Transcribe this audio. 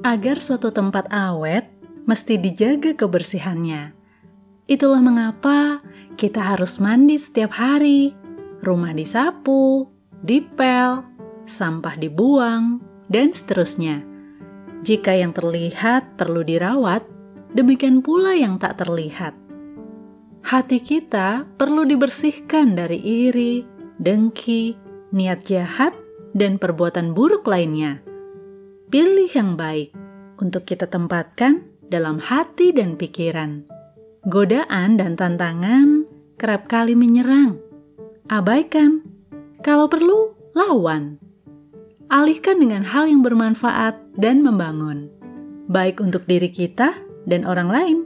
Agar suatu tempat awet, mesti dijaga kebersihannya. Itulah mengapa kita harus mandi setiap hari, rumah disapu, dipel, sampah dibuang, dan seterusnya. Jika yang terlihat perlu dirawat, demikian pula yang tak terlihat. Hati kita perlu dibersihkan dari iri, dengki, niat jahat, dan perbuatan buruk lainnya. Pilih yang baik untuk kita tempatkan dalam hati dan pikiran. Godaan dan tantangan kerap kali menyerang. Abaikan. Kalau perlu, lawan. Alihkan dengan hal yang bermanfaat dan membangun, baik untuk diri kita dan orang lain.